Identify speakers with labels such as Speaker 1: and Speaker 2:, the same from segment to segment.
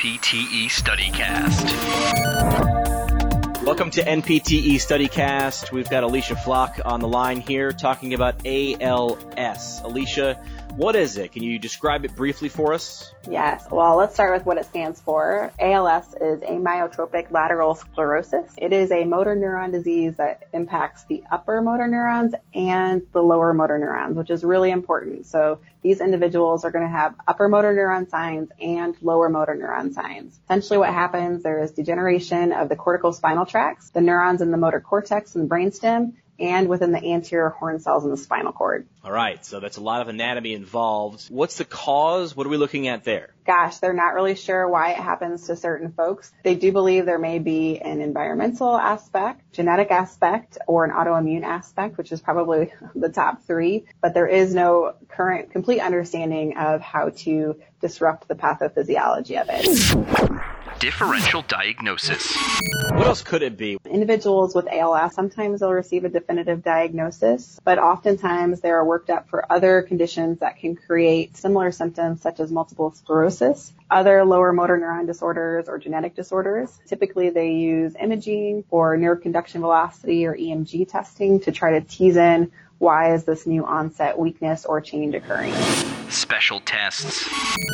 Speaker 1: NPTE StudyCast.
Speaker 2: Welcome to NPTE StudyCast. We've got Alicia Flock on the line here talking about ALS. Alicia, what is it? Can you describe it briefly for us?
Speaker 3: Yes. Well, let's start with what it stands for. ALS is amyotrophic lateral sclerosis. It is a motor neuron disease that impacts the upper motor neurons and the lower motor neurons, which is really important. So these individuals are going to have upper motor neuron signs and lower motor neuron signs. Essentially what happens, there is degeneration of the cortical spinal tracts, the neurons in the motor cortex and the brainstem, and within the anterior horn cells in the spinal cord.
Speaker 2: All right, so that's a lot of anatomy involved. What's the cause? What are we looking at there?
Speaker 3: Gosh, they're not really sure why it happens to certain folks. They do believe there may be an environmental aspect, genetic aspect, or an autoimmune aspect, which is probably the top three, but there is no current complete understanding of how to disrupt the pathophysiology of it.
Speaker 1: Differential diagnosis.
Speaker 2: What else could it be?
Speaker 3: Individuals with ALS, sometimes they'll receive a definitive diagnosis, but oftentimes they are worked up for other conditions that can create similar symptoms such as multiple sclerosis, other lower motor neuron disorders or genetic disorders. Typically they use imaging or nerve conduction velocity or EMG testing to try to tease in why is this new onset weakness or change occurring?
Speaker 1: Special tests.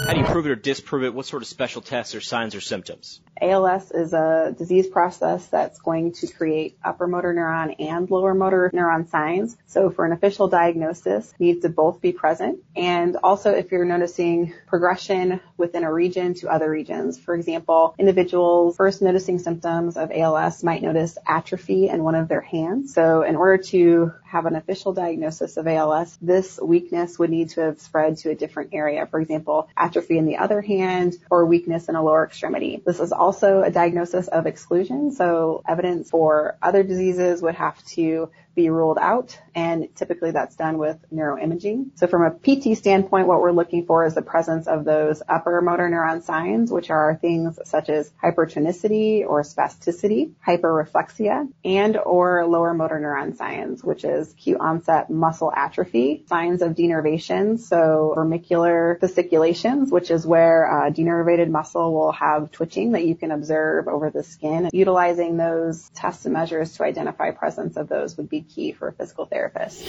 Speaker 2: How do you prove it or disprove it? What sort of special tests or signs or symptoms?
Speaker 3: ALS is a disease process that's going to create upper motor neuron and lower motor neuron signs. So for an official diagnosis, needs to both be present. And also if you're noticing progression within a region to other regions. For example, individuals first noticing symptoms of ALS might notice atrophy in one of their hands. So in order to have an official diagnosis of ALS, this weakness would need to have spread to a different area. For example, atrophy in the other hand or weakness in a lower extremity. This is also a diagnosis of exclusion. So evidence for other diseases would have to be ruled out, and typically that's done with neuroimaging. So from a PT standpoint, what we're looking for is the presence of those upper motor neuron signs, which are things such as hypertonicity or spasticity, hyperreflexia, and or lower motor neuron signs, which is acute onset muscle atrophy, signs of denervation, so vermicular fasciculations, which is where uh, denervated muscle will have twitching that you can observe over the skin. Utilizing those tests and measures to identify presence of those would be key for a physical therapist.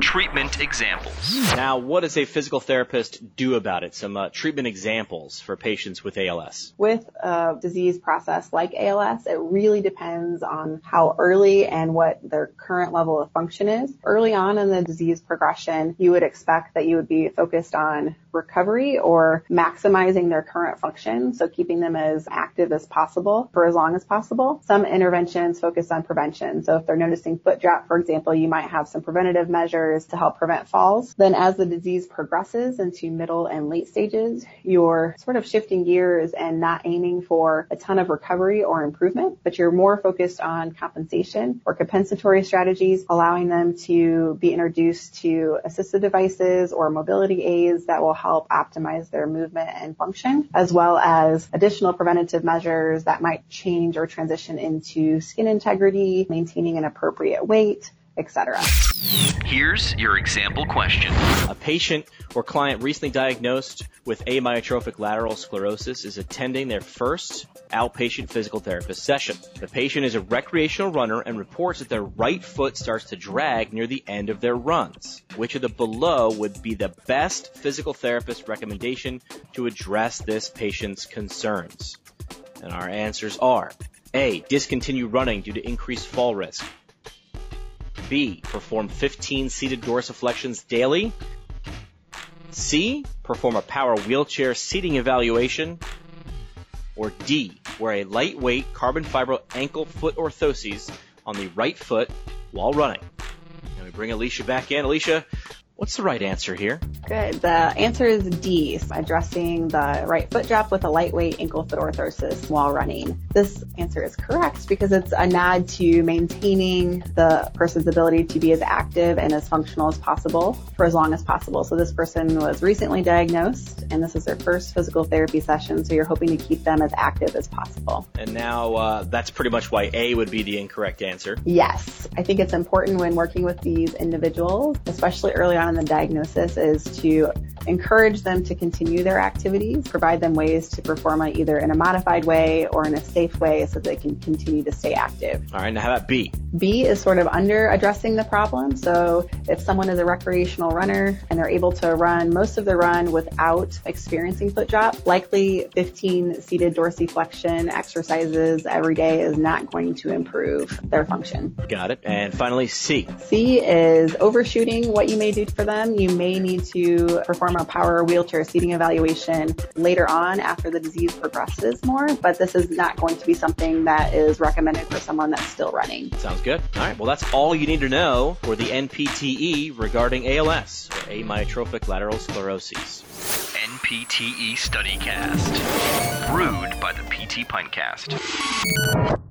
Speaker 1: Treatment examples.
Speaker 2: Now, what does a physical therapist do about it? Some uh, treatment examples for patients with ALS.
Speaker 3: With a disease process like ALS, it really depends on how early and what their current level of function is. Early on in the disease progression, you would expect that you would be focused on recovery or maximizing their current function, so keeping them as active as possible for as long as possible. Some interventions focus on prevention. So if they're noticing foot drop, for example, you might have some preventative measures to help prevent falls. Then as the disease progresses into middle and late stages, you're sort of shifting gears and not aiming for a ton of recovery or improvement, but you're more focused on compensation or compensatory strategies, allowing them to be introduced to assistive devices or mobility aids that will help optimize their movement and function, as well as additional preventative measures that might change or transition into skin integrity, maintaining an appropriate weight, etc.
Speaker 1: Here's your example question.
Speaker 2: A patient or client recently diagnosed with amyotrophic lateral sclerosis is attending their first outpatient physical therapist session. The patient is a recreational runner and reports that their right foot starts to drag near the end of their runs. Which of the below would be the best physical therapist recommendation to address this patient's concerns? And our answers are A. Discontinue running due to increased fall risk. B. Perform 15 seated dorsiflexions daily. C. Perform a power wheelchair seating evaluation. Or D. Wear a lightweight carbon fiber ankle foot orthoses on the right foot while running. Now we bring Alicia back in. Alicia, what's the right answer here?
Speaker 3: Good. The answer is D, addressing the right foot drop with a lightweight ankle foot orthosis while running. This answer is correct because it's a nod to maintaining the person's ability to be as active and as functional as possible for as long as possible. So this person was recently diagnosed and this is their first physical therapy session. So you're hoping to keep them as active as possible.
Speaker 2: And now uh, that's pretty much why A would be the incorrect answer.
Speaker 3: Yes. I think it's important when working with these individuals, especially early on in the diagnosis, is to encourage them to continue their activities, provide them ways to perform it either in a modified way or in a safe way so they can continue to stay active.
Speaker 2: All right, now how about B?
Speaker 3: B is sort of under addressing the problem. So if someone is a recreational runner and they're able to run most of the run without experiencing foot drop, likely 15 seated dorsiflexion exercises every day is not going to improve their function.
Speaker 2: Got it. And finally, C.
Speaker 3: C is overshooting what you may do for them. You may need to perform a power wheelchair seating evaluation later on after the disease progresses more, but this is not going to be something that is recommended for someone that's still running.
Speaker 2: Sounds good. All right, well, that's all you need to know for the NPTE regarding ALS, or amyotrophic lateral sclerosis.
Speaker 1: NPTE StudyCast. Brewed by the PT Pintcast.